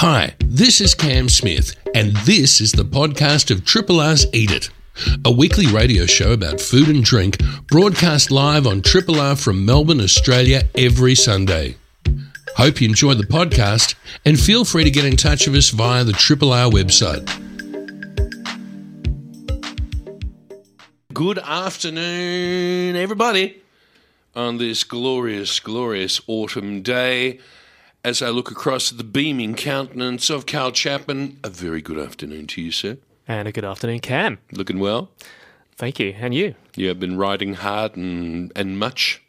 Hi, this is Cam Smith, and this is the podcast of Triple R's Eat It, a weekly radio show about food and drink broadcast live on Triple R from Melbourne, Australia every Sunday. Hope you enjoy the podcast and feel free to get in touch with us via the Triple R website. Good afternoon, everybody, on this glorious, glorious autumn day. As I look across the beaming countenance of Karl Chapman, a very good afternoon to you, sir. And a good afternoon, Cam. Looking well. Thank you. And you? You have been riding hard and, and much.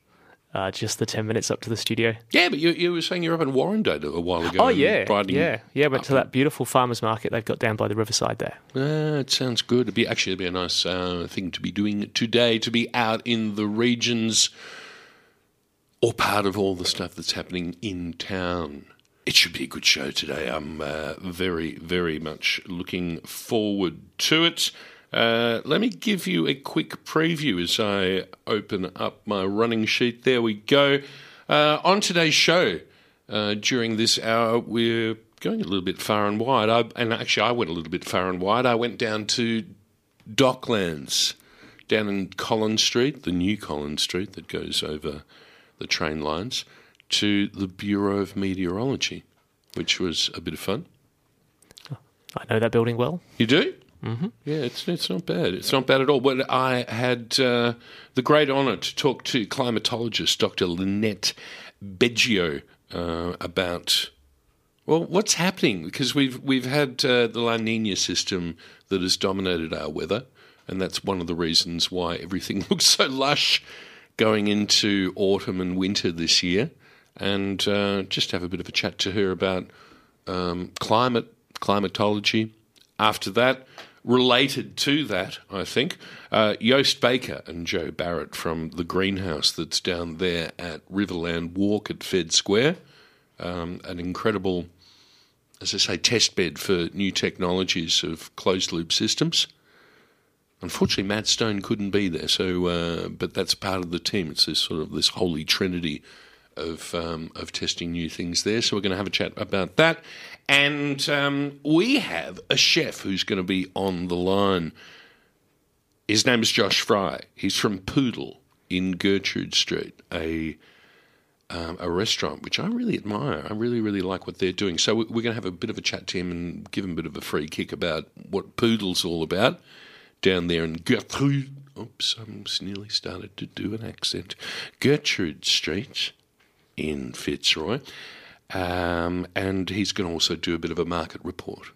Uh, just the 10 minutes up to the studio. Yeah, but you, you were saying you were up in Warrandyte a while ago. Oh, yeah. Yeah. Yeah. Went to that beautiful farmer's market they've got down by the riverside there. Ah, it sounds good. It'd be actually it'd be a nice uh, thing to be doing today. To be out in the regions, or part of all the stuff that's happening in town. It should be a good show today. I'm uh, very, very much looking forward to it. Uh, let me give you a quick preview as I open up my running sheet. There we go. Uh, on today's show, uh, during this hour, we're going a little bit far and wide. I, and actually, I went a little bit far and wide. I went down to Docklands, down in Collins Street, the new Collins Street that goes over the train lines, to the Bureau of Meteorology, which was a bit of fun. I know that building well. You do? Mm-hmm. Yeah, it's it's not bad. It's not bad at all. But I had uh, the great honour to talk to climatologist Dr. Lynette Bettio uh, about well, what's happening because we've we've had uh, the La Nina system that has dominated our weather, and that's one of the reasons why everything looks so lush going into autumn and winter this year. And uh, just have a bit of a chat to her about um, climate, climatology. After that, related to that, I think, uh, Joost Bakker and Jo Barrett from the greenhouse that's down there at Riverland Walk at Fed Square. Um, an incredible, as I say, test bed for new technologies of closed loop systems. Unfortunately, Matt Stone couldn't be there, so uh, but that's part of the team. It's this sort of this holy trinity of um, of testing new things there. So we're going to have a chat about that, and um, we have a chef who's going to be on the line. His name is Josh Fry. He's from Poodle in Gertrude Street, a um, a restaurant which I really admire. I really, really like what they're doing. So we're going to have a bit of a chat to him and give him a bit of a free kick about what Poodle's all about down there in Gertrude. Oops, I'm nearly started to do an accent. Gertrude Street in Fitzroy. Um, and he's going to also do a bit of a market report.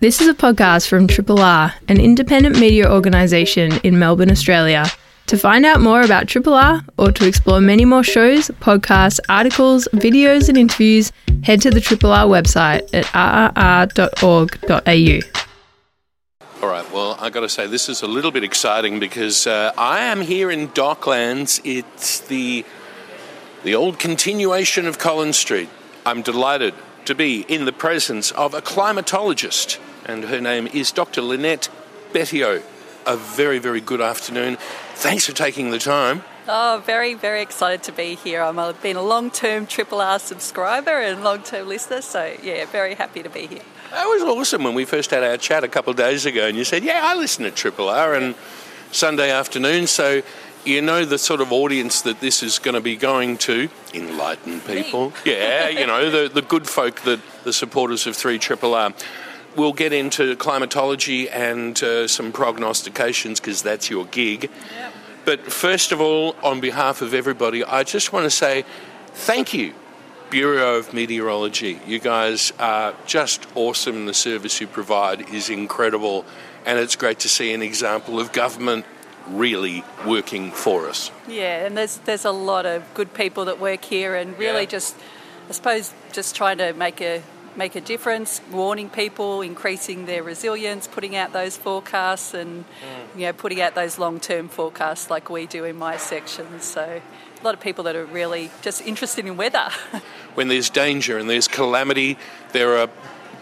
This is a podcast from Triple R, an independent media organisation in Melbourne, Australia. To find out more about Triple R or to explore many more shows, podcasts, articles, videos, and interviews, head to the Triple R website at rrr.org.au. All right, well, i got to say, this is a little bit exciting because uh, I am here in Docklands. It's the, the old continuation of Collins Street. I'm delighted to be in the presence of a climatologist, and her name is Dr. Lynette Bettio. A very, very good afternoon. Thanks for taking the time. Oh, very, very excited to be here. I'm a, been a long term Triple R subscriber and long term listener, so yeah, very happy to be here. That was awesome when we first had our chat a couple of days ago, and you said, "Yeah, I listen to Triple R and Sunday afternoon." So you know the sort of audience that this is going to be going to. Enlightened people, yeah, you know the the good folk that the supporters of Three Triple R. We'll get into climatology and uh, some prognostications because that's your gig. But first of all, on behalf of everybody, I just want to say thank you Bureau of Meteorology. You guys are just awesome. The service you provide is incredible, and it's great to see an example of government really working for us. Yeah, and there's there's a lot of good people that work here, and really Yeah. just, I suppose, just trying to make a make a difference, warning people, increasing their resilience, putting out those forecasts, and mm. you know, putting out those long term forecasts like we do in my section. So. A lot of people that are really just interested in weather. When there's danger and there's calamity, there are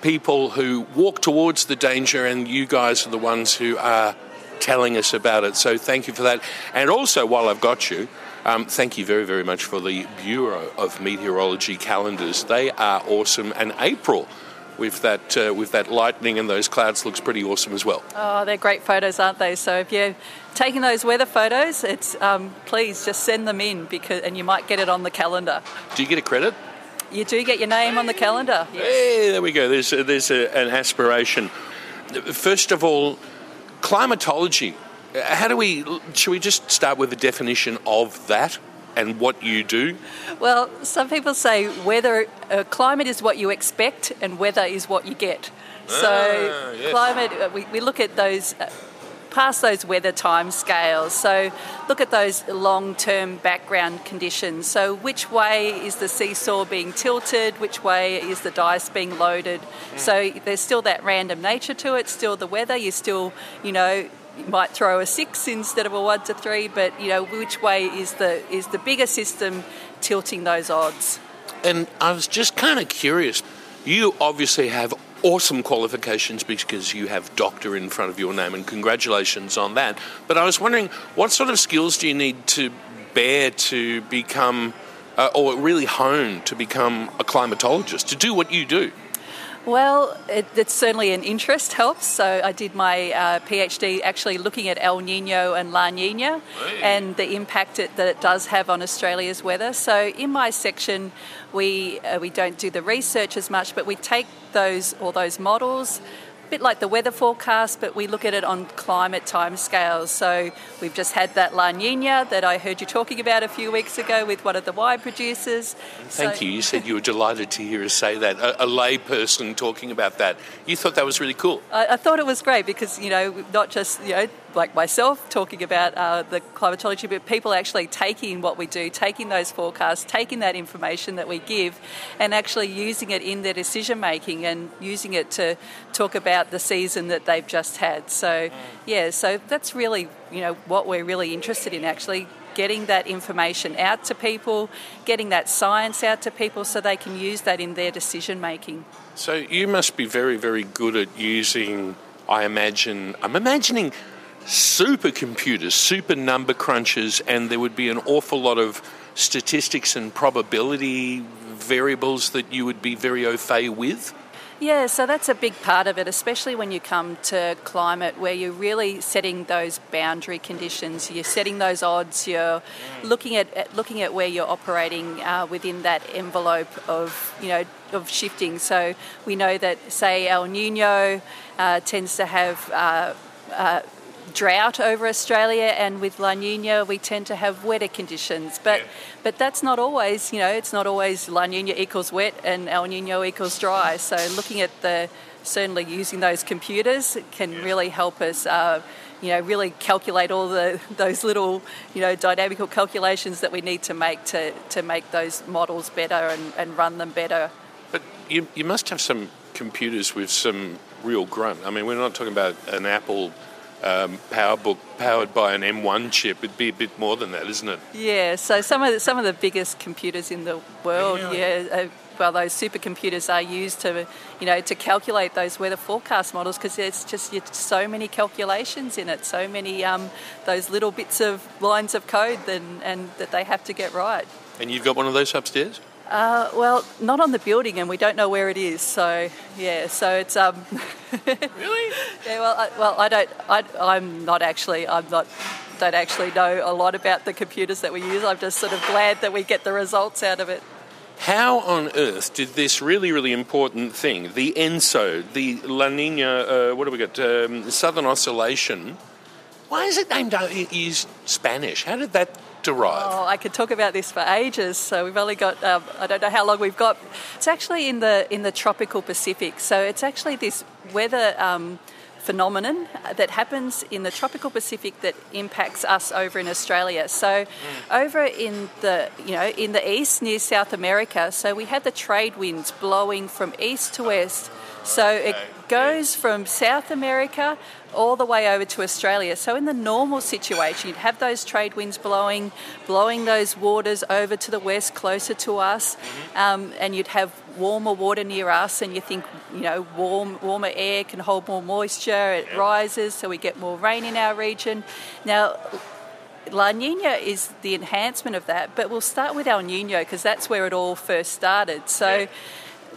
people who walk towards the danger, and you guys are the ones who are telling us about it. So thank you for that. And also, while I've got you, um, thank you very, very much for the Bureau of Meteorology calendars. They are awesome. And April with that uh, with that lightning and those clouds looks pretty awesome as well. Oh, they're great photos, aren't they? So if you're taking those weather photos, it's um, please just send them in because and you might get it on the calendar. Do you get a credit? You do get your name on the calendar. Yes. Hey, there we go. There's there's a, an aspiration. First of all, climatology. How do we? Should we just start with the definition of that and what you do? Well, some people say weather, uh, climate is what you expect, and weather is what you get. So, Ah, yes. climate, uh, we, we look at those. Past those weather time scales. So look at those long-term background conditions. So which way is the seesaw being tilted? Which way is the dice being loaded? Mm. So there's still that random nature to it. Still the weather. You still, you know, you might throw a six instead of a one to three. But you know, which way is the is the bigger system tilting those odds? And I was just kind of curious. You obviously have awesome qualifications because you have doctor in front of your name, and congratulations on that. But I was wondering, what sort of skills do you need to bear to become, uh, or really hone to become a climatologist, to do what you do? Well, it, it's certainly an interest helps. So I did my uh, PhD actually looking at El Nino and La Nina Hey. and the impact it, that it does have on Australia's weather. So in my section, we uh, we don't do the research as much, but we take those all those models. Bit like the weather forecast, but we look at it on climate timescales. So we've just had that La Nina that I heard you talking about a few weeks ago with one of the wine producers. Thank So- you. You said you were delighted to hear us say that. A, a lay person talking about that. You thought that was really cool. I, I thought it was great because you know not just you know like myself talking about uh, the climatology, but people actually taking what we do, taking those forecasts, taking that information that we give, and actually using it in their decision making and using it to talk about the season that they've just had. So yeah, so that's really you know what we're really interested in actually. Getting that information out to people, getting that science out to people so they can use that in their decision making. So you must be very, very good at using, I imagine, I'm imagining supercomputers, super number crunchers, and there would be an awful lot of statistics and probability variables that you would be very au fait with. Yeah, so that's a big part of it, especially when you come to climate where you're really setting those boundary conditions. You're setting those odds. You're looking at, at looking at where you're operating uh, within that envelope of you know of shifting. So we know that say El Nino uh, tends to have. Uh, uh, drought over Australia, and with La Nina we tend to have wetter conditions. But Yeah. but that's not always, you know, it's not always La Nina equals wet and El Nino equals dry. So looking at the certainly using those computers can really help us. Uh, you know, really calculate all the those little, you know, dynamical calculations that we need to make to, to make those models better and, and run them better. But you, you must have some computers with some real grunt. I mean, we're not talking about an Apple um, PowerBook powered by an M1 chip. It'd be a bit more than that, isn't it? Yeah, so some of the, some of the biggest computers in the world, Really? yeah, uh, well, those supercomputers are used to, you know, to calculate those weather forecast models because there's just it's so many calculations in it, so many um, those little bits of lines of code, then and that they have to get right. And you've got one of those upstairs? Uh, well, not on the building, and we don't know where it is. So yeah, so it's um, Really? yeah. Well, I, well, I don't. I, I'm not actually. I'm not. Don't actually know a lot about the computers that we use. I'm just sort of glad that we get the results out of it. How on earth did this really, really important thing, the ENSO, the La Nina, uh, what have we got, um, Southern Oscillation, why is it named uh, is Spanish? How did that derive? Oh, I could talk about this for ages. So we've only got. Um, I don't know how long we've got. It's actually in the in the tropical Pacific. So it's actually this weather. Um, phenomenon that happens in the tropical Pacific that impacts us over in Australia. So over in the you know in the east near South America, so we had the trade winds blowing from east to west. So it goes from South America all the way over to Australia. So in the normal situation, you'd have those trade winds blowing, blowing those waters over to the west, closer to us, um, and you'd have warmer water near us. And you think, you know, warm, warmer air can hold more moisture. It rises, so we get more rain in our region. Now. La Nina is the enhancement of that, but we'll start with El Nino because that's where it all first started. So,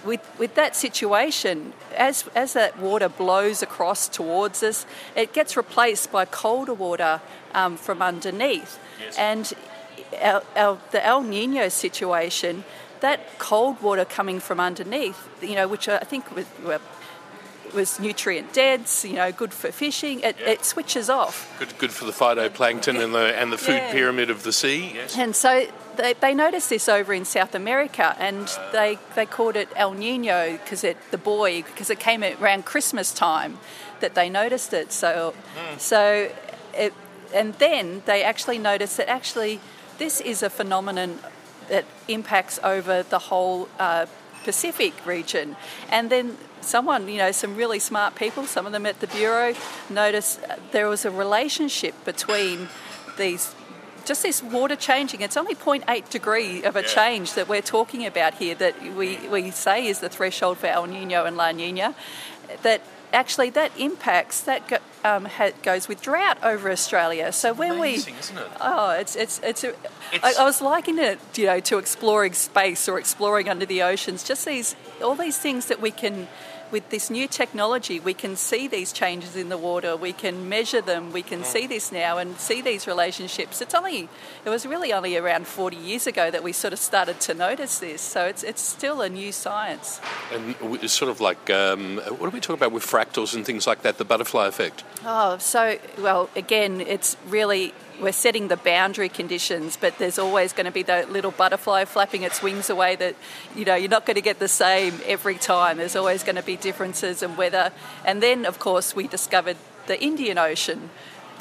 with, with that situation, as, as that water blows across towards us, it gets replaced by colder water um, from underneath. Yes. And our, our, the El Nino situation, that cold water coming from underneath, you know, which I think was, was nutrient dense, you know, good for fishing, it, Yeah. it switches off. Good, good for the phytoplankton and the and the food Yeah. pyramid of the sea. Yes. And so they, they noticed this over in South America, and they, they called it El Nino because it the boy because it came around Christmas time that they noticed it. So so it, and then they actually noticed that actually this is a phenomenon that impacts over the whole uh, Pacific region, and then. Someone, you know, some really smart people, some of them at the Bureau, noticed uh, there was a relationship between these just this water changing. It's only 0.8 degree of a Yeah. change that we're talking about here that we, we say is the threshold for El Nino and La Nina. That actually that impacts that go, um, ha, goes with drought over Australia. So when Amazing, we isn't it? oh, it's it's it's. A, I, It's- I was likening it, you know, to exploring space or exploring under the oceans. Just these all these things that we can. With this new technology, we can see these changes in the water. We can measure them. We can see this now and see these relationships. It's only, it was really only around 40 years ago that we sort of started to notice this. So it's it's still a new science. And it's sort of like um, what are we talking about with fractals and things like that? The butterfly effect. Oh, so well. Again, it's really we're setting the boundary conditions, but there's always going to be that little butterfly flapping its wings away. That you know you're not going to get the same every time. There's always going to be differences in weather. And then, of course, we discovered the Indian Ocean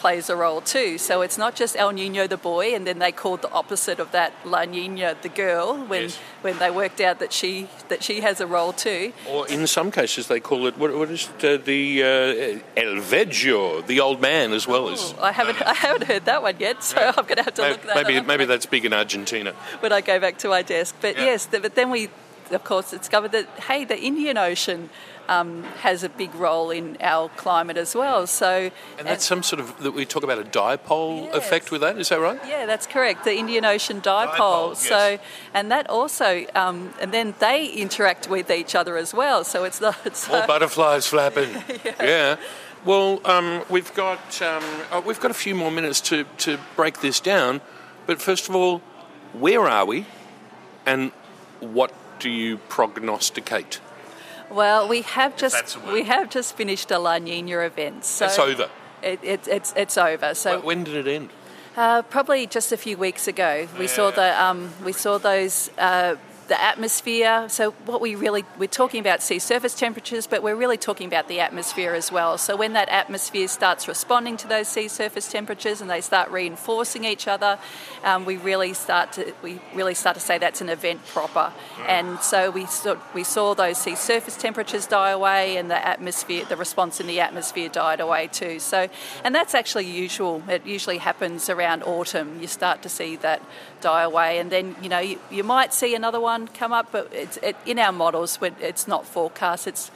plays a role too. So it's not just El Nino the boy, and then they called the opposite of that La Nina the girl when Yes. when they worked out that she that she has a role too. Or in some cases, they call it what, what is it, uh, the uh, El Viejo, the old man, as well as. I haven't I haven't heard that one yet, so I'm going to have to Maybe, look that maybe, up. maybe that's big in Argentina. when I go back to my desk. But Yeah. yes, but then we, of course, discovered that hey, the Indian Ocean um, has a big role in our climate as well. So, And that's some sort of that we talk about a dipole Yes. effect with that. Is that right? yeah, that's correct. The Indian Ocean dipole. Dipole, yes. So, and that also, um, and then they interact with each other as well. So it's not. More butterflies flapping. yeah. Well, um, we've got um, oh, we've got a few more minutes to, to break this down, but first of all, where are we, and what do you prognosticate? Well, we have just we have just finished a La Nina event. So It's over. It, it, it's it's over. So when did it end? Uh, probably just a few weeks ago, we saw the um, we saw those uh, the atmosphere. So what we really we're talking about sea surface temperatures, but we're really talking about the atmosphere as well. So when that atmosphere starts responding to those sea surface temperatures and they start reinforcing each other, um, we really start to we really start to say that's an event proper. And so we saw, we saw those sea surface temperatures die away, and the atmosphere the response in the atmosphere died away too. So and that's actually usual. It usually happens around autumn. You start to see that die away, and then you know you, you might see another one come up, but it's it, in our models when it's not forecast. It's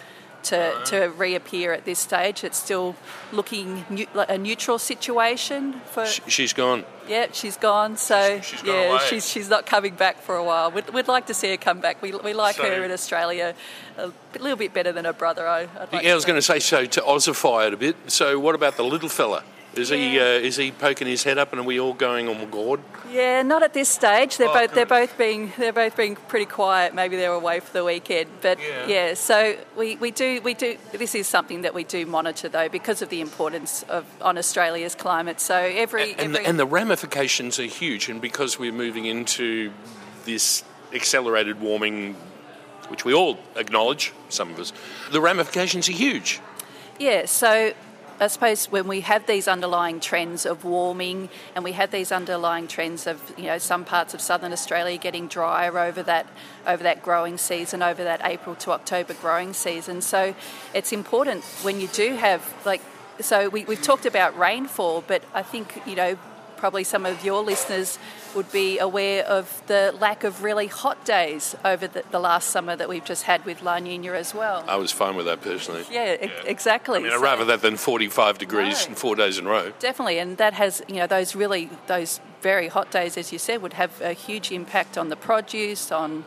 to, to reappear at this stage. It's still looking new, like a neutral situation for. She's gone. Yeah, she's gone. So She's- she's gone yeah, away. she's she's not coming back for a while. We'd, we'd like to see her come back. We, we like So- her in Australia a little bit better than her brother. I, like Yeah, I was going to say so to ossify it a bit. So what about the little fella? Is he uh, is he poking his head up, and are we all going on board? Yeah, not at this stage. They're Oh, both they're both being they're both being pretty quiet. Maybe they're away for the weekend, but Yeah. yeah. so we, we do we do this is something that we do monitor though because of the importance of on Australia's climate. So every And, every the, and the ramifications are huge, and because we're moving into this accelerated warming, which we all acknowledge, some of us, the ramifications are huge. Yeah, so I suppose when we have these underlying trends of warming and we have these underlying trends of you know some parts of southern Australia getting drier over that over that growing season, over that April to October growing season. So it's important when you do have like so we, we've talked about rainfall, but I think you know probably some of your listeners would be aware of the lack of really hot days over the, the last summer that we've just had with La Nina as well. I was fine with that personally. yeah, e- exactly. I mean, So- rather that than 45 degrees No. and four days in a row. Definitely, and that has you know those really those very hot days, as you said, would have a huge impact on the produce, on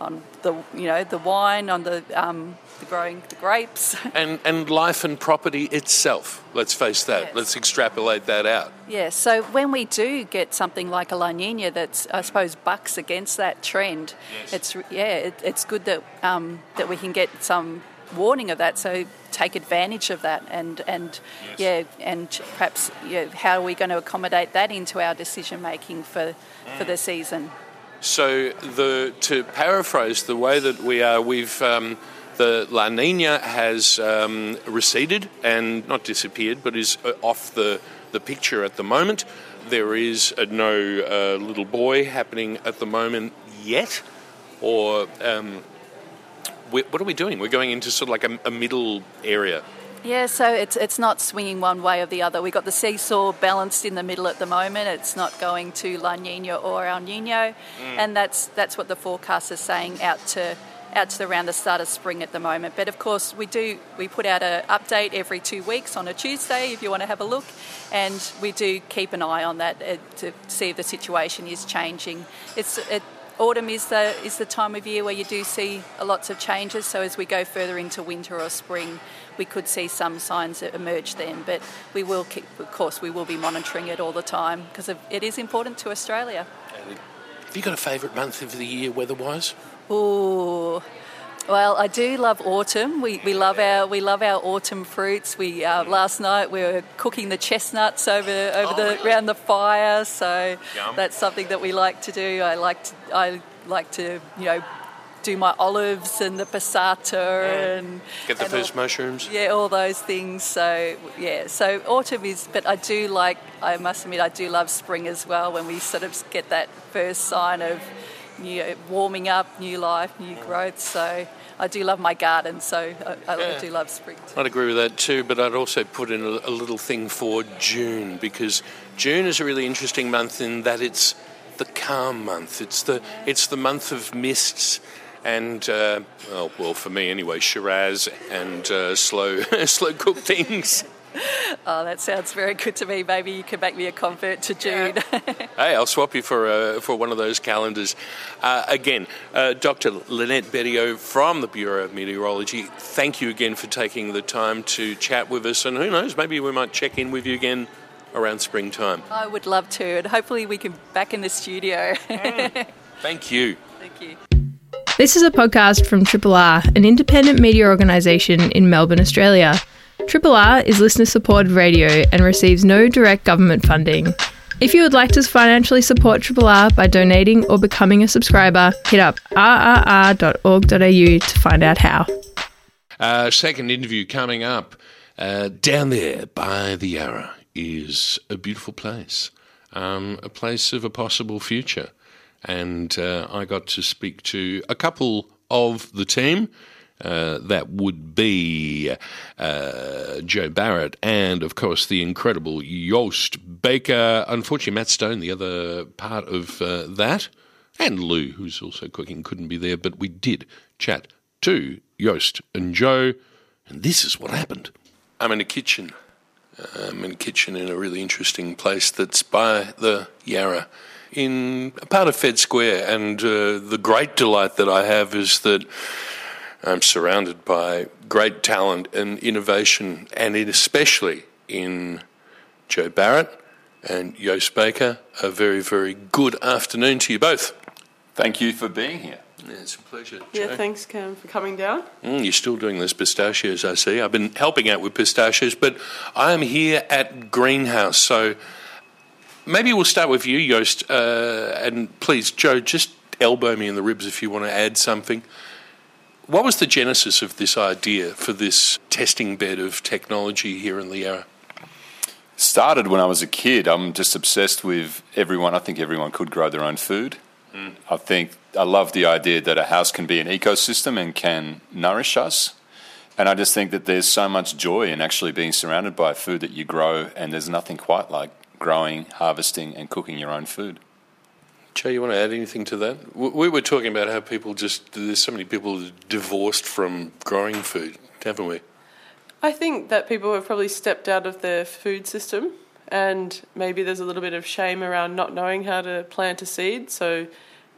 on the you know the wine, on the um, the growing the grapes. And, and life and property itself, let's face that. Yes. Let's extrapolate that out. Yeah, so when we do get something like a La Nina that's, I suppose, bucks against that trend, yes. it's yeah, it, it's good that um, that we can get some warning of that. So take advantage of that, and and yeah, and perhaps yeah, how are we going to accommodate that into our decision making for for the season? So, the to paraphrase the way that we are, we've um, the La Nina has um, receded and not disappeared, but is uh, off the the picture at the moment. There is uh, no uh, little boy happening at the moment yet, or um, we, what are we doing? We're going into sort of like a, a middle area. Yeah, so it's it's not swinging one way or the other. We've got the seesaw balanced in the middle at the moment. It's not going to La Nina or El Nino, and that's that's what the forecast is saying out to out to around the start of spring at the moment. But of course, we do we put out an update every two weeks on a Tuesday if you want to have a look, and we do keep an eye on that uh, to see if the situation is changing. It's it, autumn is the is the time of year where you do see lots of changes. So as we go further into winter or spring, we could see some signs emerge then. But we will keep, of course, we will be monitoring it all the time because it is important to Australia. Have you got a favourite month of the year weather-wise? Ooh. Well, I do love autumn. We, we love our we love our autumn fruits. We uh, last night we were cooking the chestnuts over over Oh, the really? around the fire, so Yum. that's something that we like to do. I like to, I like to you know do my olives and the passata and Get the and all- mushrooms. yeah, all those things. So yeah, so autumn is, but I do like. I must admit, I do love spring as well. When we sort of get that first sign of new warming up, new life, new growth. So I do love my garden. So I, I Yeah. do love spring. Too. I'd agree with that too, but I'd also put in a, a little thing for June because June is a really interesting month in that it's the calm month. It's the it's the month of mists and uh, well, well, for me anyway, Shiraz and uh, slow slow cooked things. Oh, that sounds very good to me. Maybe you could make me a convert to June. Hey, I'll swap you for uh, for one of those calendars. Uh, again, uh, Dr. Lynette Bettio from the Bureau of Meteorology. Thank you again for taking the time to chat with us, and who knows, maybe we might check in with you again around springtime. I would love to, and hopefully we can be back in the studio. Thank you. Thank you. This is a podcast from Triple R, an independent media organisation in Melbourne, Australia. Triple R is listener supported radio and receives no direct government funding. If you would like to financially support Triple R by donating or becoming a subscriber, hit up rrr.org.au to find out how. Uh, second interview coming up. Uh, down there by the Yarra is a beautiful place, um, a place of a possible future. And uh, I got to speak to a couple of the team. Uh, that would be uh, Jo Barrett and, of course, the incredible Joost Bakker. Unfortunately, Matt Stone, the other part of uh, that, and Lou, who's also cooking, couldn't be there, but we did chat to Joost and Jo, and this is what happened. I'm in a kitchen. I'm in a kitchen in a really interesting place that's by the Yarra in a part of Fed Square, and uh, the great delight that I have is that I'm surrounded by great talent and innovation, and it especially in Jo Barrett and Joost Bakker. A very, very good afternoon to you both. Thank you for being here. Yeah, it's a pleasure. Yeah, Jo. thanks, Cam, for coming down. Mm, you're still doing those pistachios, I see. I've been helping out with pistachios, but I am here at Greenhouse. So maybe we'll start with you, Joost. Uh, and please, Jo, just elbow me in the ribs if you want to add something. What was the genesis of this idea for this testing bed of technology here in the Yarra? Started when I was a kid. I'm just obsessed with everyone. I think everyone could grow their own food. Mm. I think I love the idea that a house can be an ecosystem and can nourish us. And I just think that there's so much joy in actually being surrounded by food that you grow, and there's nothing quite like growing, harvesting, and cooking your own food. Jo, you want to add anything to that? We were talking about how people just, there's so many people divorced from growing food, haven't we? I think that people have probably stepped out of their food system, and maybe there's a little bit of shame around not knowing how to plant a seed. So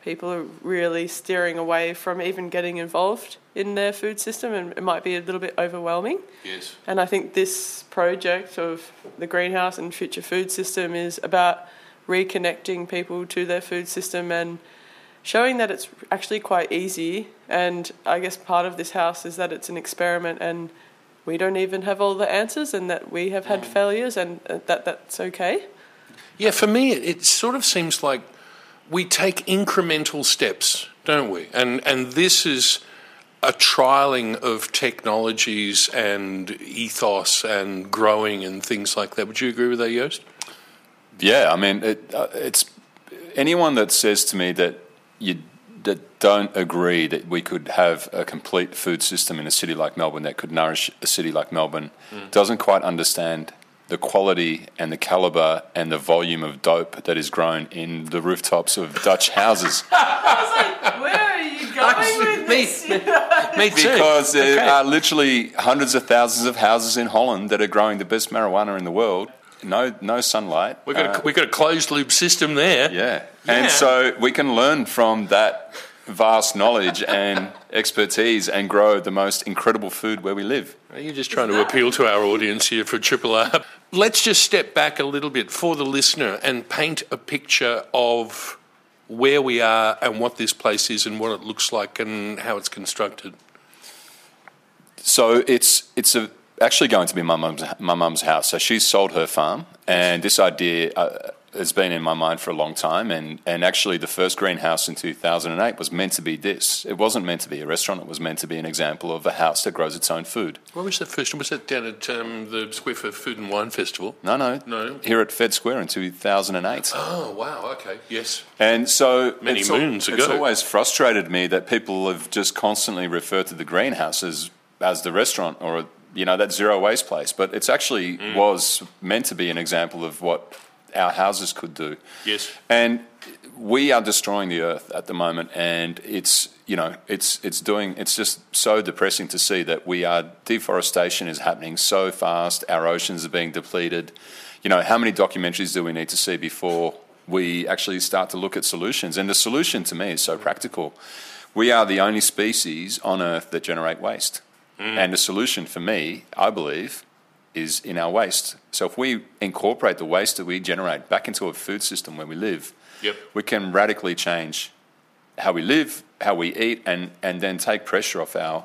people are really steering away from even getting involved in their food system, and it might be a little bit overwhelming. Yes. And I think this project of the greenhouse and future food system is about reconnecting people to their food system and showing that it's actually quite easy. And I guess part of this house is that it's an experiment and we don't even have all the answers and that we have had failures and uh, that that's okay. Yeah, for me, it, it sort of seems like we take incremental steps, don't we? And and this is a trialing of technologies and ethos and growing and things like that. Would you agree with that, Joost? Yeah, I mean, it, uh, it's anyone that says to me that you that don't agree that we could have a complete food system in a city like Melbourne that could nourish a city like Melbourne doesn't quite understand the quality and the caliber and the volume of dope that is grown in the rooftops of Dutch houses. Where are you going with this? Me too. Because there Okay. are literally hundreds of thousands of houses in Holland that are growing the best marijuana in the world. No, no sunlight. We've got, Uh, a, we've got a closed loop system there. yeah. Yeah. And so we can learn from that vast knowledge and expertise and grow the most incredible food where we live. Are you just trying to appeal to our audience here for Triple R? Let's just step back a little bit for the listener and paint a picture of where we are and what this place is and what it looks like and how it's constructed. So it's it's a, actually going to be my mum's my mum's house. So she's sold her farm, and this idea uh, has been in my mind for a long time. And and actually, the first greenhouse in 2008 was meant to be this. It wasn't meant to be a restaurant. It was meant to be an example of a house that grows its own food. Where was the first? Was that down at um, the Square for Food and Wine Festival? No, no, No. Here at Fed Square in 2008. Oh, wow, okay, yes. And so Many it's al- moons It's always frustrated me that people have just constantly referred to the greenhouse as, as the restaurant or you know that zero waste place, but it's actually Mm. was meant to be an example of what our houses could do. Yes. And we are destroying the earth at the moment, and it's you know it's it's doing it's just so depressing to see that we are deforestation is happening so fast. Our oceans are being depleted. You know how many documentaries do we need to see before we actually start to look at solutions? And the solution to me is so practical. We are the only species on Earth that generate waste, Mm. and the solution for me, I believe, is in our waste. So if we incorporate the waste that we generate back into a food system where we live, Yep. we can radically change how we live, how we eat, and, and then take pressure off our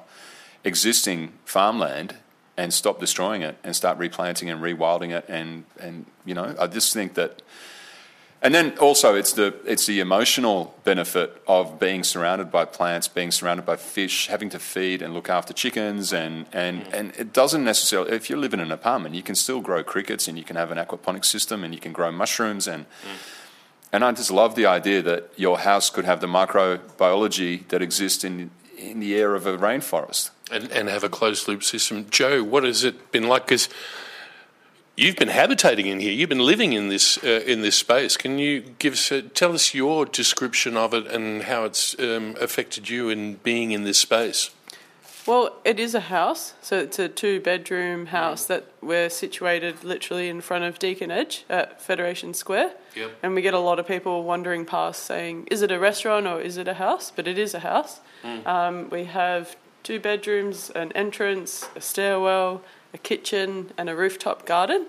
existing farmland and stop destroying it and start replanting and rewilding it. And, and you know, I just think that. And then also, it's the it's the emotional benefit of being surrounded by plants, being surrounded by fish, having to feed and look after chickens, and and mm. and it doesn't necessarily. If you live in an apartment, you can still grow crickets, and you can have an aquaponic system, and you can grow mushrooms, and mm. and I just love the idea that your house could have the microbiology that exists in in the air of a rainforest. And, and have a closed loop system. Joe, what has it been like? Because you've been habitating in here, you've been living in this uh, in this space. Can you give us, uh, tell us your description of it and how it's um, affected you in being in this space? Well, it is a house, so it's a two bedroom house that we're situated literally in front of Deakin Edge at Federation Square. Yep. And we get a lot of people wandering past saying, is it a restaurant or is it a house? But it is a house. Um, we have two bedrooms, an entrance, a stairwell, a kitchen, and a rooftop garden.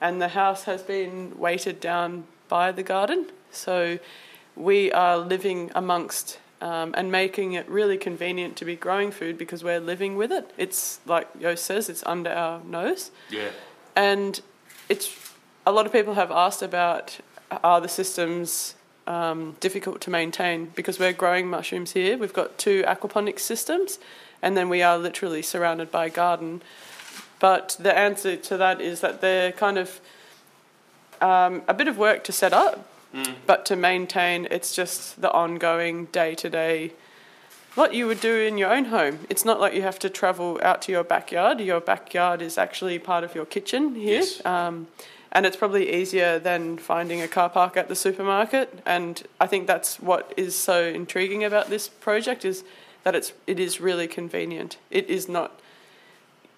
And the house has been weighted down by the garden. So we are living amongst um, and making it really convenient to be growing food because we're living with it. It's like Joost says, it's under our nose. Yeah. And it's a lot of people have asked about are the systems um, difficult to maintain because we're growing mushrooms here. We've got two aquaponics systems, and then we are literally surrounded by a garden. But the answer to that is that they're kind of um, a bit of work to set up, but to maintain, it's just the ongoing day to day. What you would do in your own home. It's not like you have to travel out to your backyard. Your backyard is actually part of your kitchen here. Yes. Um, and it's probably easier than finding a car park at the supermarket. And I think that's what is so intriguing about this project is that it's it is really convenient. It is not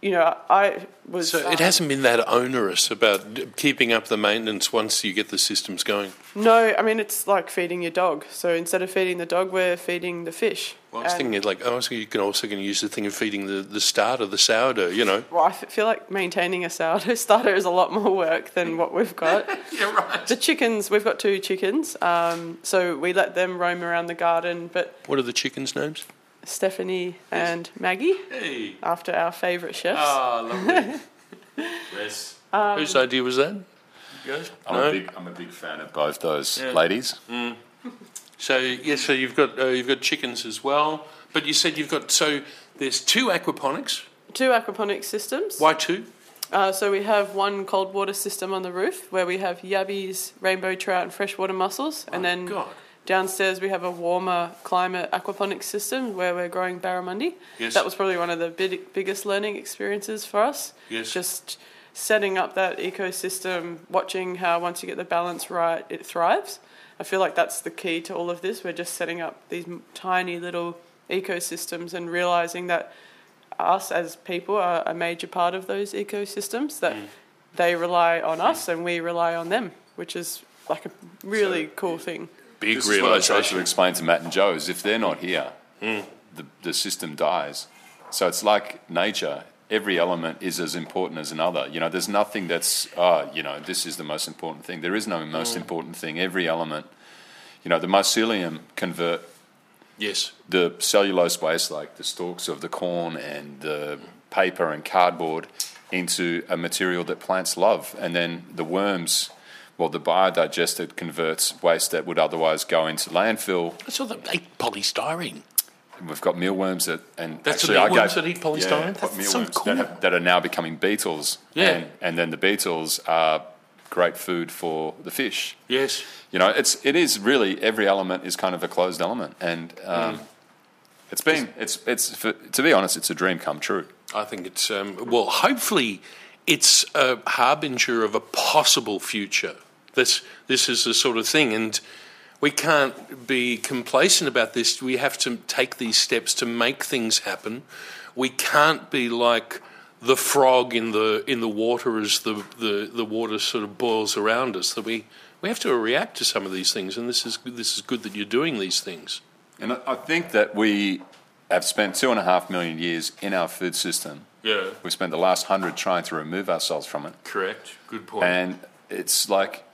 you know, I was. So it hasn't been that onerous about keeping up the maintenance once you get the systems going. No, I mean it's like feeding your dog. So instead of feeding the dog, we're feeding the fish. Well, I was And- thinking like, oh, so you can also going to use the thing of feeding the, the starter, the sourdough, you know. Well, I feel like maintaining a sourdough starter is a lot more work than what we've got. Yeah, right. The chickens, we've got two chickens, um, so we let them roam around the garden. But What are the chickens' names? Stephanie and Maggie, Hey. after our favourite chefs. Ah, lovely. yes. Whose idea was that? Yours? I'm, No? a big, I'm a big fan of both those Yeah. ladies. So yes, so you've got uh, you've got chickens as well, but you said you've got so there's two aquaponics. Two aquaponics systems. Why two? Uh, so we have one cold water system on the roof where we have yabbies, rainbow trout, and freshwater mussels, and My then God. Downstairs we have a warmer climate aquaponics system where we're growing barramundi. Yes. That was probably one of the big, biggest learning experiences for us. Yes. Just setting up that ecosystem, watching how once you get the balance right, it thrives. I feel like that's the key to all of this. We're just setting up these tiny little ecosystems and realizing that us as people are a major part of those ecosystems, that Mm. they rely on us and we rely on them, which is like a really cool thing. Big This is what I tried to explain to Matt and Jo is if they're not here, Hmm. the, the system dies. So it's like nature. Every element is as important as another. You know, there's nothing that's, ah, you know, this is the most important thing. There is no most Hmm. important thing. Every element, you know, the mycelium convert Yes. the cellulose waste, like the stalks of the corn and the paper and cardboard, into a material that plants love. And then the worms, well, the biodigester converts waste that would otherwise go into landfill. I all the eat polystyrene. We've got mealworms that, and That's the actually I mealworms that eat polystyrene? Yeah, That's mealworms so cool. that, have, that are now becoming beetles. Yeah. and, and then the beetles are great food for the fish. Yes. You know, it's it is really every element is kind of a closed element, and um, it's been it's it's for, to be honest, it's a dream come true. I think it's um, well. Hopefully, it's a harbinger of a possible future. This this is the sort of thing, and we can't be complacent about this. We have to take these steps to make things happen. We can't be like the frog in the in the water as the, the, the water sort of boils around us. That we we have to react to some of these things, and this is this is good that you're doing these things. And I, I think that we have spent two and a half million years in our food system. Yeah, We spent the last hundred trying to remove ourselves from it, correct. Good point. and it's like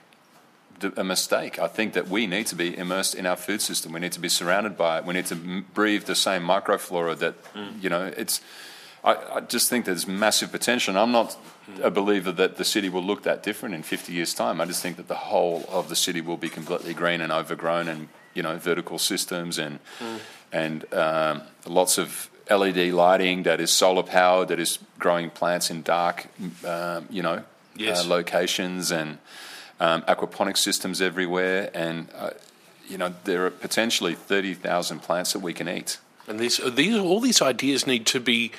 a mistake. I think that we need to be immersed in our food system. We need to be surrounded by it. We need to breathe the same microflora that you know. It's. I, I just think there's massive potential. And I'm not a believer that the city will look that different in 50 years' time. I just think that the whole of the city will be completely green and overgrown, and you know, vertical systems and and um, lots of LED lighting that is solar powered, that is growing plants in dark, um, you know, Yes. uh, locations and um, aquaponic systems everywhere, and uh, you know there are potentially thirty thousand plants that we can eat. And these, these, all these ideas need to be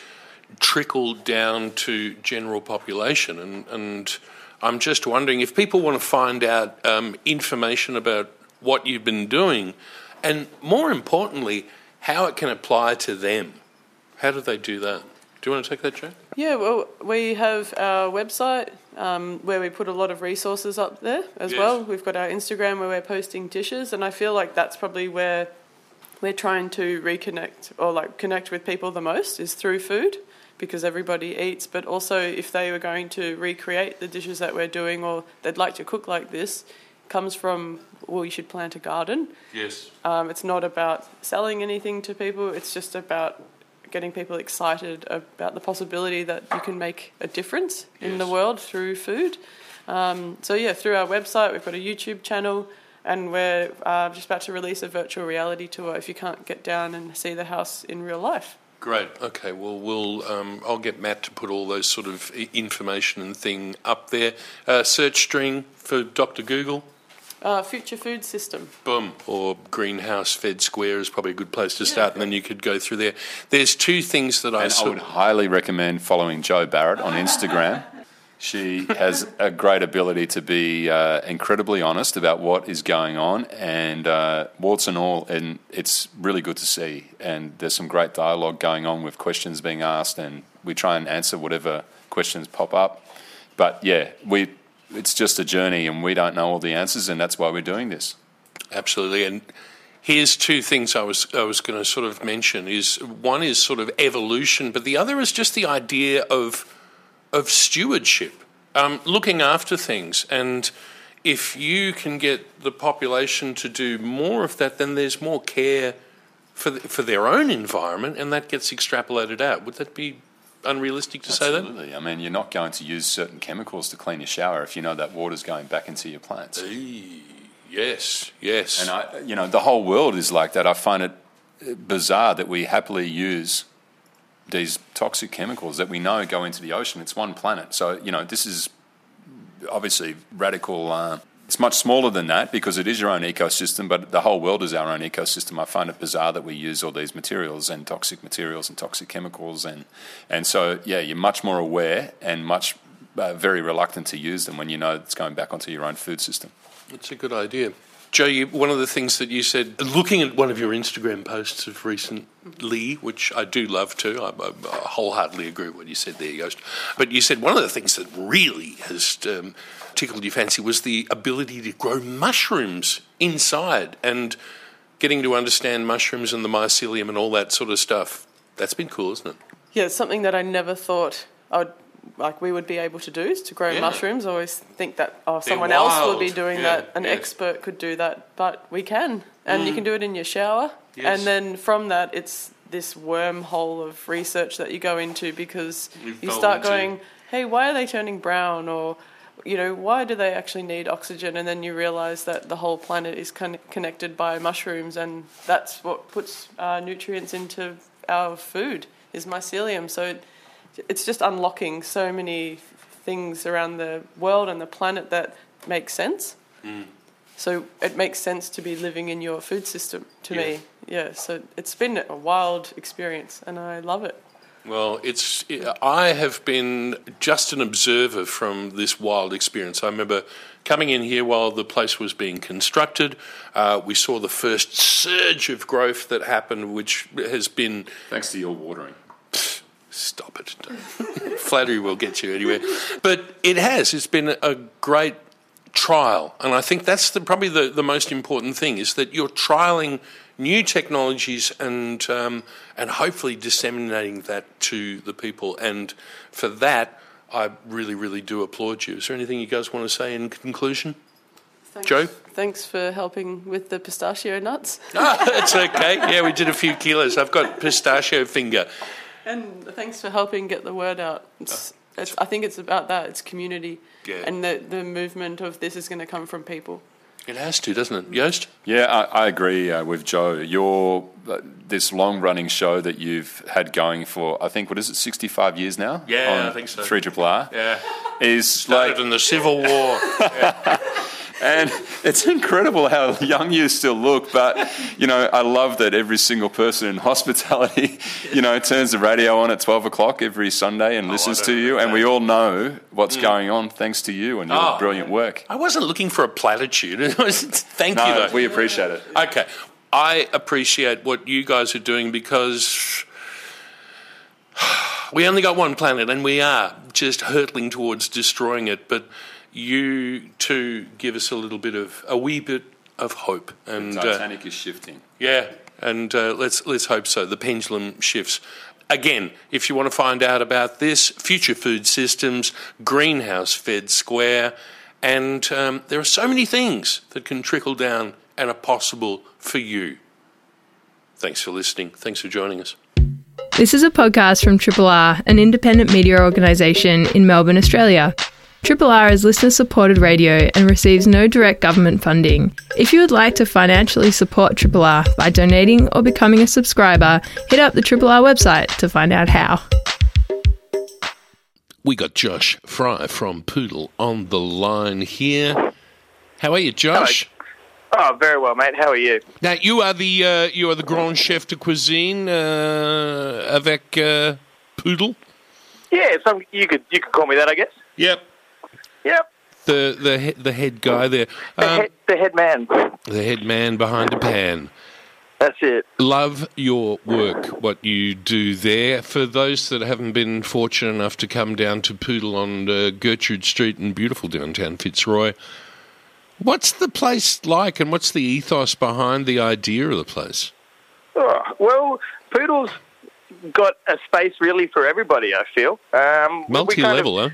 trickled down to general population. And, and I'm just wondering if people want to find out um, information about what you've been doing, and more importantly, how it can apply to them. How do they do that? Do you want to take that, Jo? Yeah, well, we have our website um, where we put a lot of resources up there as Yes. well. We've got our Instagram where we're posting dishes, and I feel like that's probably where we're trying to reconnect or like connect with people the most is through food because everybody eats. But also, if they were going to recreate the dishes that we're doing or they'd like to cook like this, comes from well, you should plant a garden. Yes. Um, it's not about selling anything to people. It's just about getting people excited about the possibility that you can make a difference in the world through food. Um, so yeah, through our website, we've got a YouTube channel, and we're uh, just about to release a virtual reality tour. If you can't get down and see the house in real life. Great. Okay. Well, we'll. Um, I'll get Matt to put all those sort of information and thing up there. Uh, search string for Dr. Google. Uh, future food system. Boom. Or greenhouse fed square is probably a good place to start, and then you could go through there. There's two things that I And I saw. would highly recommend following Jo Barrett on Instagram. She has a great ability to be uh, incredibly honest about what is going on, and uh, warts and all, and it's really good to see. And there's some great dialogue going on with questions being asked, and we try and answer whatever questions pop up. But yeah, we it's just a journey, and we don't know all the answers, and that's why we're doing this. Absolutely. And here's two things I was I was going to sort of mention is one is sort of evolution, but the other is just the idea of of stewardship, um, looking after things. And if you can get the population to do more of that, then there's more care for the, for their own environment, and that gets extrapolated out. Would that be unrealistic to say that? Absolutely. I mean, you're not going to use certain chemicals to clean your shower if you know that water's going back into your plants. Yes, yes. And I, you know, the whole world is like that. I find it bizarre that we happily use these toxic chemicals that we know go into the ocean. It's one planet, so you know this is obviously radical. Uh, it's much smaller than that because it is your own ecosystem, but the whole world is our own ecosystem. I find it bizarre that we use all these materials and toxic materials and toxic chemicals, and and so yeah, you're much more aware and much uh, very reluctant to use them when you know it's going back onto your own food system. That's a good idea. Jo, you, one of the things that you said, looking at one of your Instagram posts of recently, which I do love too, I, I wholeheartedly agree with what you said there, Joost. But you said one of the things that really has um, tickled your fancy was the ability to grow mushrooms inside and getting to understand mushrooms and the mycelium and all that sort of stuff. That's been cool, isn't it? Yeah, it's something that I never thought I would like we would be able to do is to grow Yeah. mushrooms. I always think that oh, someone else would be doing Yeah, that. An yeah. expert could do that, but we can, and you mm. can do it in your shower. Yes. And then from that, it's this wormhole of research that you go into because You you start going, hey, why are they turning brown or you know, why do they actually need oxygen? And then you realize that the whole planet is con- connected by mushrooms, and that's what puts uh, nutrients into our food is mycelium. So it, it's just unlocking so many things around the world and the planet that make sense. So it makes sense to be living in your food system to Yeah. me. Yeah. So it's been a wild experience, and I love it. Well, it's I have been just an observer from this wild experience. I remember coming in here while the place was being constructed. Uh, we saw the first surge of growth that happened, which has been Thanks to your watering. Stop it. Flattery will get you anywhere. But it has. It's been a great trial. And I think that's the, probably the, the most important thing is that you're trialing new technologies and, um, and hopefully disseminating that to the people. And for that, I really, really do applaud you. Is there anything you guys want to say in conclusion? Thanks. Jo? Thanks for helping with the pistachio nuts. Ah, it's okay. Yeah, we did a few kilos. I've got pistachio finger. And thanks for helping get the word out. It's, it's, I think it's about that. It's community. Yeah. And the, the movement of this is going to come from people. It has to, doesn't it? Joost? Yeah, I, I agree uh, with Jo. Your uh, this long running show that you've had going for I think what is it, sixty five years now? Yeah, I think so. Three Triple R Yeah. is Started like, in the Civil War. and it's incredible how young you still look. But you know, I love that every single person in hospitality, you know, turns the radio on at twelve o'clock every Sunday and listens Oh, I to you, and we all know what's mm. going on thanks to you and your Oh. brilliant work. I wasn't looking for a platitude. Thank you, No, though. we appreciate it. Okay. I appreciate what you guys are doing because we only got one planet and we are just hurtling towards destroying it. But you to give us a little bit of, a wee bit of hope. And uh, Titanic is shifting. yeah, and uh, let's let's hope so. The pendulum shifts. Again, if you want to find out about this, Future Food Systems, Greenhouse Fed Square, and um, there are so many things that can trickle down and are possible for you. Thanks for listening. Thanks for joining us. This is a podcast from Triple R, an independent media organisation in Melbourne, Australia. Triple R is listener supported radio and receives no direct government funding. If you would like to financially support Triple R by donating or becoming a subscriber, hit up the Triple R website to find out how. We got Josh Fry from Poodle on the line here. How are you, Josh? Oh, very well, mate. How are you? Now you are the uh, you are the grand chef de cuisine uh, avec uh, Poodle. Yeah, some you could you could call me that, I guess. Yep. Yep. the the he- the head guy there, The, um, head, the head man. the head man behind the pan. That's it. Love your work, what you do there. For those that haven't been fortunate enough to come down to Poodle on uh, Gertrude Street in beautiful downtown Fitzroy, what's the place like and what's the ethos behind the idea of the place? Oh, well, Poodle's got a space really for everybody. I feel um, Multi level, huh?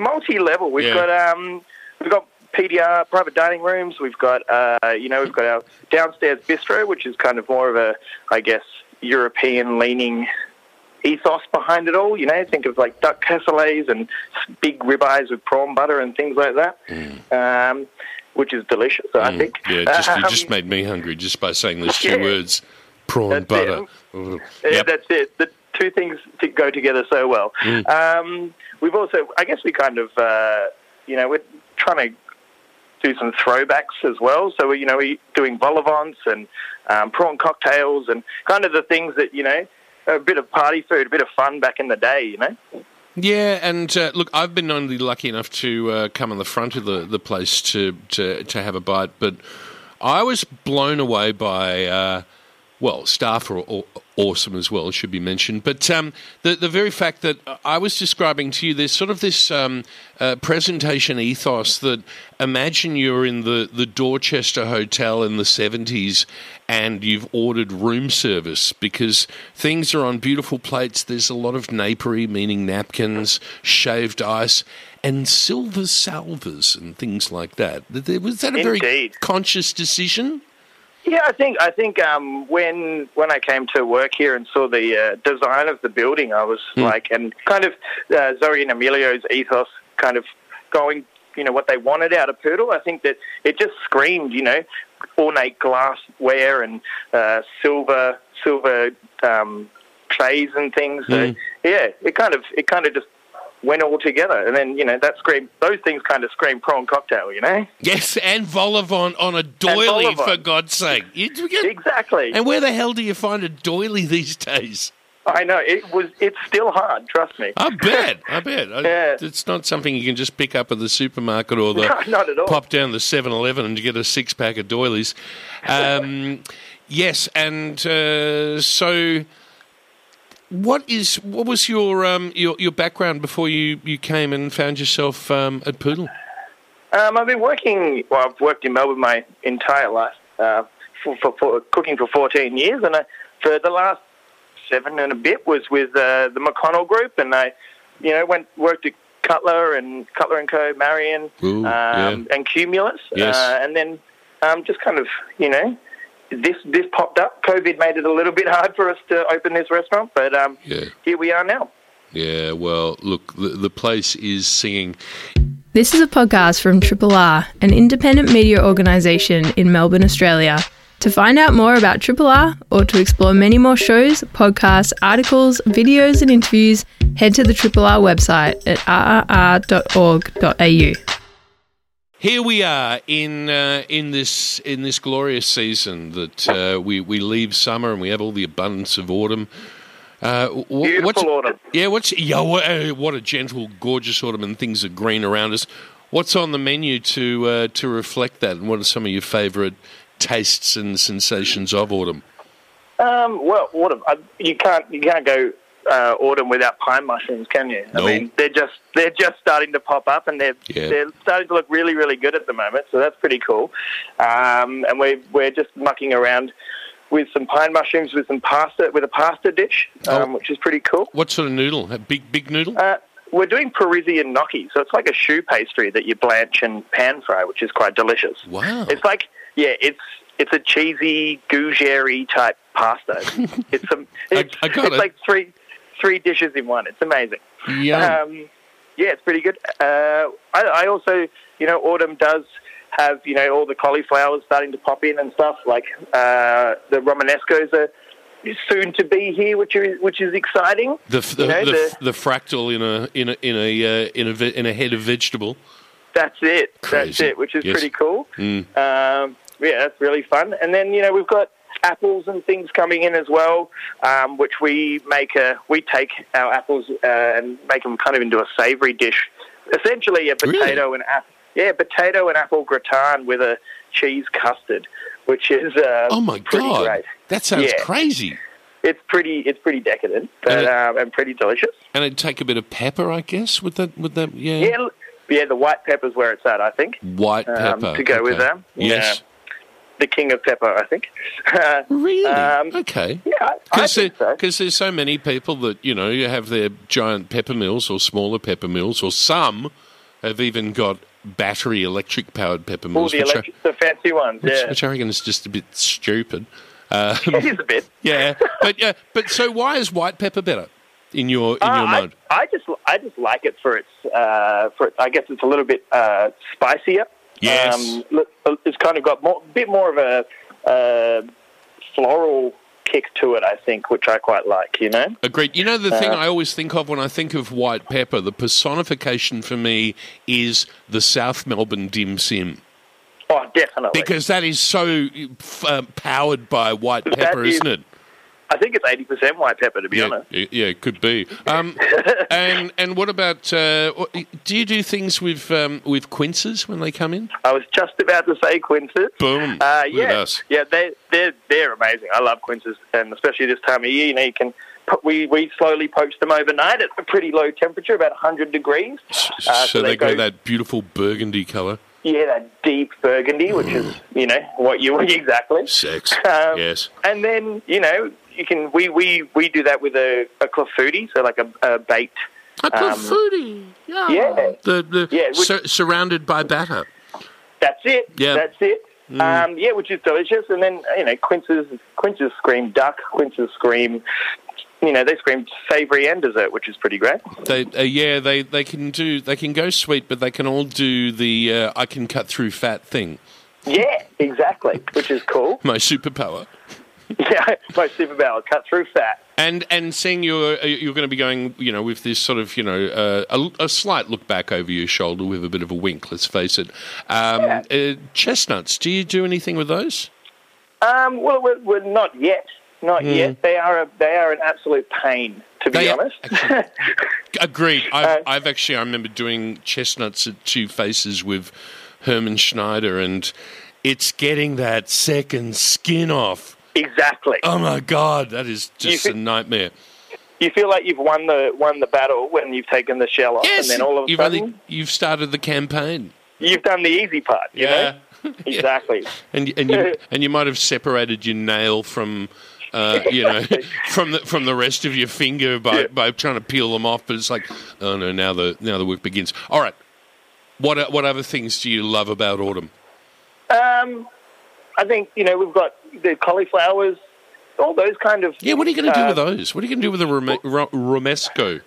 Multi-level. We've Yeah. got um, we've got PDR private dining rooms. We've got uh, you know we've got our downstairs bistro, which is kind of more of a I guess European leaning ethos behind it all. You know, think of like duck cassoulets and big ribeyes with prawn butter and things like that, um, which is delicious. I think. Mm. Yeah, just, you Um, just made me hungry just by saying those two Yeah. words prawn That's butter. it. Yeah, Yep. that's it. The two things to go together so well. Mm. Um, we've also, I guess, we kind of, uh, you know, we're trying to do some throwbacks as well. So, you know, we're doing vol au vents and um, prawn cocktails and kind of the things that, you know, a bit of party food, a bit of fun back in the day, you know. Yeah, and uh, look, I've been only lucky enough to uh, come on the front of the, the place to, to, to have a bite, but I was blown away by, uh, well, staff are awesome as well, it should be mentioned, but um, the, the very fact that I was describing to you, there's sort of this um, uh, presentation ethos that imagine you're in the, the Dorchester Hotel in the 70s and you've ordered room service because things are on beautiful plates. There's a lot of napery, meaning napkins, shaved ice, and silver salvers and things like that. Th- Was that a very Indeed. conscious decision? Yeah, I think I think um, when when I came to work here and saw the uh, design of the building, I was like, and kind of uh, Zoe and Emilio's ethos, kind of going, you know, what they wanted out of Poodle. I think that it just screamed, you know, ornate glassware and uh, silver silver um, trays and things. So yeah, it kind of it kind of just went all together, and then you know that scream, those things kind of scream prawn cocktail, you know. Yes, and vol au vent on a doily, for God's sake. You- you- Exactly. And where the hell do you find a doily these days? I know it was. It's still hard. Trust me. I bet. I bet. Yeah. It's not something you can just pick up at the supermarket or the No, not at all. pop down the 7-Eleven and get a six pack of doilies. Um, yes, and uh, so what is what was your um, your your background before you, you came and found yourself um, at Poodle? Um, I've been working. Well, I've worked in Melbourne my entire life. Uh, for, for, for cooking for 14 years, and I, for the last seven and a bit was with uh, the McConnell Group, and I, you know, went worked at Cutler and Cutler and Co, Marion, Ooh, um, yeah. and Cumulus, Yes. uh, and then um, just kind of, you know. This this popped up. COVID made it a little bit hard for us to open this restaurant, but um, Yeah. here we are now. Yeah, well, look, the, the place is singing. This is a podcast from Triple R, an independent media organisation in Melbourne, Australia. To find out more about Triple R or to explore many more shows, podcasts, articles, videos, and interviews, head to the Triple R website at rrr.org.au. Here we are in uh, in this in this glorious season that uh, we we leave summer and we have all the abundance of autumn. Uh, wh- Beautiful autumn. Yeah, what's yeah? What, uh, a gentle, gorgeous autumn, and things are green around us. What's on the menu to uh, to reflect that, and what are some of your favourite tastes and sensations of autumn? Um, well, autumn. Uh, you can't you can't go uh, autumn without pine mushrooms, can you? No. I mean, they're just they're just starting to pop up, and they're Yeah. they're starting to look really really good at the moment. So that's pretty cool. Um, and we're we're just mucking around with some pine mushrooms with some pasta with a pasta dish, um, Oh. which is pretty cool. What sort of noodle? A big big noodle? Uh, we're doing Parisian gnocchi, so it's like a choux pastry that you blanch and pan fry, which is quite delicious. wow. It's like, yeah, it's it's a cheesy gougere type pasta. It's some, it's, I got it's it. like three three dishes in one. It's amazing. Yum. Um, yeah, it's pretty good. Uh, I, I also, you know, autumn does have you know all the cauliflowers starting to pop in and stuff. Like uh, the Romanescos are soon to be here, which is which is exciting. the the, you know, the, the- the fractal in a in a in a uh, in a in a head of vegetable. That's it. That's it, which is Yes. pretty cool. Mm. Um, yeah, that's really fun. And then you know we've got apples and things coming in as well, um, which we make a we take our apples uh, and make them kind of into a savoury dish essentially a Really? potato and apple. Yeah, potato and apple gratin with a cheese custard, which is uh, Oh my god, great. that sounds Yeah. crazy. It's pretty, it's pretty decadent, but And it- um, and pretty delicious. And it'd take a bit of pepper, I guess. with that? Would that? Yeah. Yeah, yeah. The white pepper's where it's at, I think. White um, pepper to go with okay. them. Yes. The king of pepper, I think. Really? Um, okay. yeah, I, I Because think so. there's so many people that you know you have their giant pepper mills or smaller pepper mills, or some have even got battery electric powered pepper All mills, the, which, I, electric, the fancy ones, which, yeah. which I reckon is just a bit stupid. Um, it is a bit. yeah, but yeah, but so why is white pepper better in your in Uh, your I, mind? I just I just like it for its uh, for I guess it's a little bit uh, spicier. Yes. Um, it's kind of got more, bit more of a uh, floral kick to it, I think, which I quite like. You know. Agreed. You know, the thing Uh, I always think of when I think of white pepper, the personification for me is the South Melbourne dim sim. Oh, definitely. Because that is so uh, powered by white pepper, is- isn't it? I think it's eighty percent white pepper, to be Yeah, honest. yeah, it could be. Um, and and what about? Uh, do you do things with um, with quinces when they come in? I was just about to say quinces. Boom! Uh, yeah, yeah, they they're they're amazing. I love quinces, and especially this time of year. You know, you can we we slowly poach them overnight at a pretty low temperature, about hundred degrees. Uh, so, they, go, that beautiful burgundy colour. Yeah, that deep burgundy, which is you know what you exactly. Sex. Um, yes. And then you know you can we we we do that with a, a clafouti, so like a, a baked. A clafouti. yeah. Yeah, The, the, Yeah, which- sur- surrounded by batter. that's it. Yeah. that's it. Um, yeah, which is delicious. And then you know quinces quinces scream duck, quinces scream. You know they scream savoury and dessert, which is pretty great. They, uh, yeah, they, they can do. They can go sweet, but they can all do the uh, I can cut through fat thing. Yeah, exactly, which is cool. My superpower. Yeah, my superpower cut through fat. And and seeing you're uh, you're going to be going, you know, with this sort of, you know, uh, a, a slight look back over your shoulder with a bit of a wink. Let's face it. Um, Yeah. uh, chestnuts. Do you do anything with those? Um, well, we're, we're not yet. Not yet. They are a, they are an absolute pain, to be. They honest. Agreed. I've, Uh, I've actually I remember doing chestnuts at Two Faces with Hermann Schneider, and it's getting that second skin off. Exactly. Oh my god, that is just You a nightmare. You feel like you've won the won the battle when you've taken the shell off, Yes, and then all of a you've sudden only, you've started the campaign. you've done the easy part. You know? Yeah. Exactly. and and you and you might have separated your nail from. Uh, you know, from the from the rest of your finger by, Yeah. by trying to peel them off, but it's like, oh no, now the now the work begins. All right, what what other things do you love about autumn? Um, I think you know we've got the cauliflowers, all those kind of. Yeah, what are you going to do uh, with those? What are you going to do with the Rome, ro, Romesco?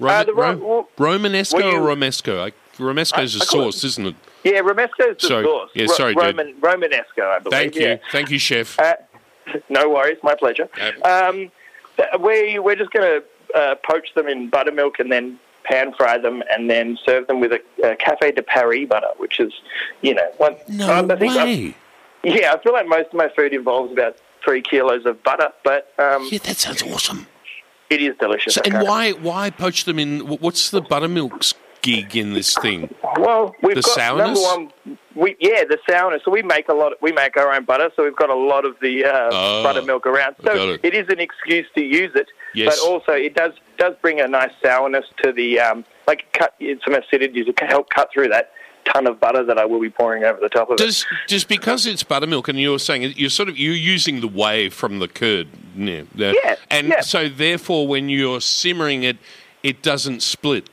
Rom, Uh, the Ro- Ro- Romanesco you- or Romesco? I, Romesco's I- a I call it- sauce, isn't it? Yeah, Romesco's the Sorry. sauce. Yeah, sorry, dude. Roman Romanesco, I believe. Thank you, yeah. thank you, chef. Uh, no worries, my pleasure. Yep. Um, we we're just going to uh, poach them in buttermilk and then pan fry them and then serve them with a, a cafe de Paris butter, which is, you know, one. no I think I- way. Yeah, I feel like most of my food involves about three kilos of butter, but um, Yeah, that sounds awesome. it is delicious. So, and why why poach them in? What's the buttermilk's gig in this thing? Well, we've The got sourness? number one. We yeah, the sourness. So we make a lot. we make our own butter, so we've got a lot of the uh, Oh, buttermilk around. So it. it is an excuse to use it, Yes. but also it does does bring a nice sourness to the um, like cut some acidity to help cut through that ton of butter that I will be pouring over the top of it. Just because it's buttermilk, and you're saying you're sort of you're using the whey from the curd, yeah, Yeah, and yeah. so therefore when you're simmering it, it doesn't split.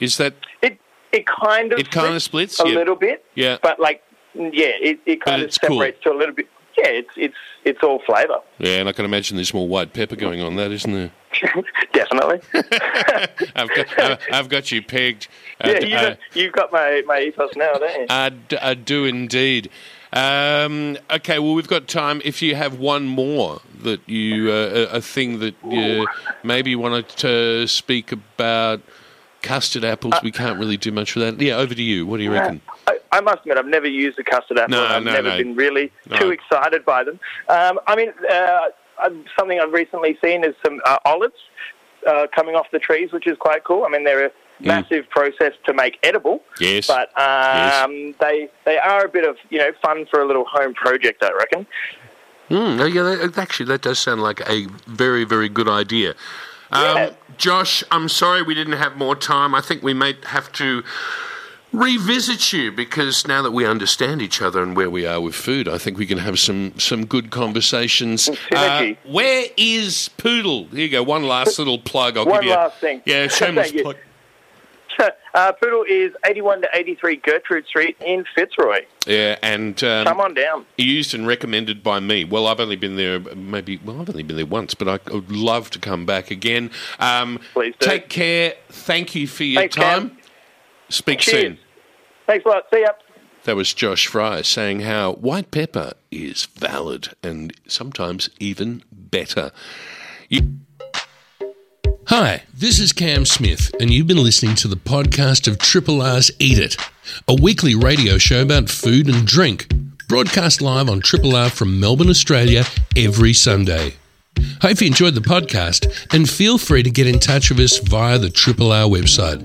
Is that It it kind of It kinda splits, a yeah. little bit, Yeah. but like mm, yeah, it, it kind of it's cool. separates to a little bit. Yeah, it's it's it's all flavour, yeah? And I can imagine there's more white pepper going on that, isn't there? definitely. I've got uh, I've got you pegged. Uh, yeah, you uh, got, you've got my, my ethos now, don't you? I, d- I do indeed. Um, okay, well, we've got time. If you have one more that you, uh, a, a thing that you maybe wanted to speak about, custard apples, we can't really do much with that. Yeah, over to you. What do you reckon? I, I must admit, I've never used a custard apple. No, I've no, never no. been really No. too excited by them. Um, I mean, uh, something I've recently seen is some uh, olives. uh, coming off the trees, which is quite cool. I mean, they're a massive process to make edible, Yes. but um, they they are a bit of you know fun for a little home project, I reckon. Mm, oh, yeah, that, actually, that does sound like a very, very good idea. Um, Yeah. Josh, I'm sorry we didn't have more time. I think we may have to revisit you because now that we understand each other and where we are with food, I think we can have some, some good conversations. Uh, where is Poodle? Here you go. One last little plug. I'll One give you. last thing. Yeah, shameless plug. uh, Poodle is 81 to 83 Gertrude Street in Fitzroy. Yeah, and um, Come on down. used and recommended by me. Well, I've only been there maybe. Well, I've only been there once, but I would love to come back again. Um, Please do. Take care. Thank you for your Thanks, Cam. Speak Cheers. soon. Thanks a lot. See ya. That was Josh Fry saying how white pepper is valid and sometimes even better. You- Hi, this is Cam Smith, and you've been listening to the podcast of Triple R's Eat It, a weekly radio show about food and drink, broadcast live on Triple R from Melbourne, Australia, every Sunday. Hope you enjoyed the podcast, and feel free to get in touch with us via the Triple R website.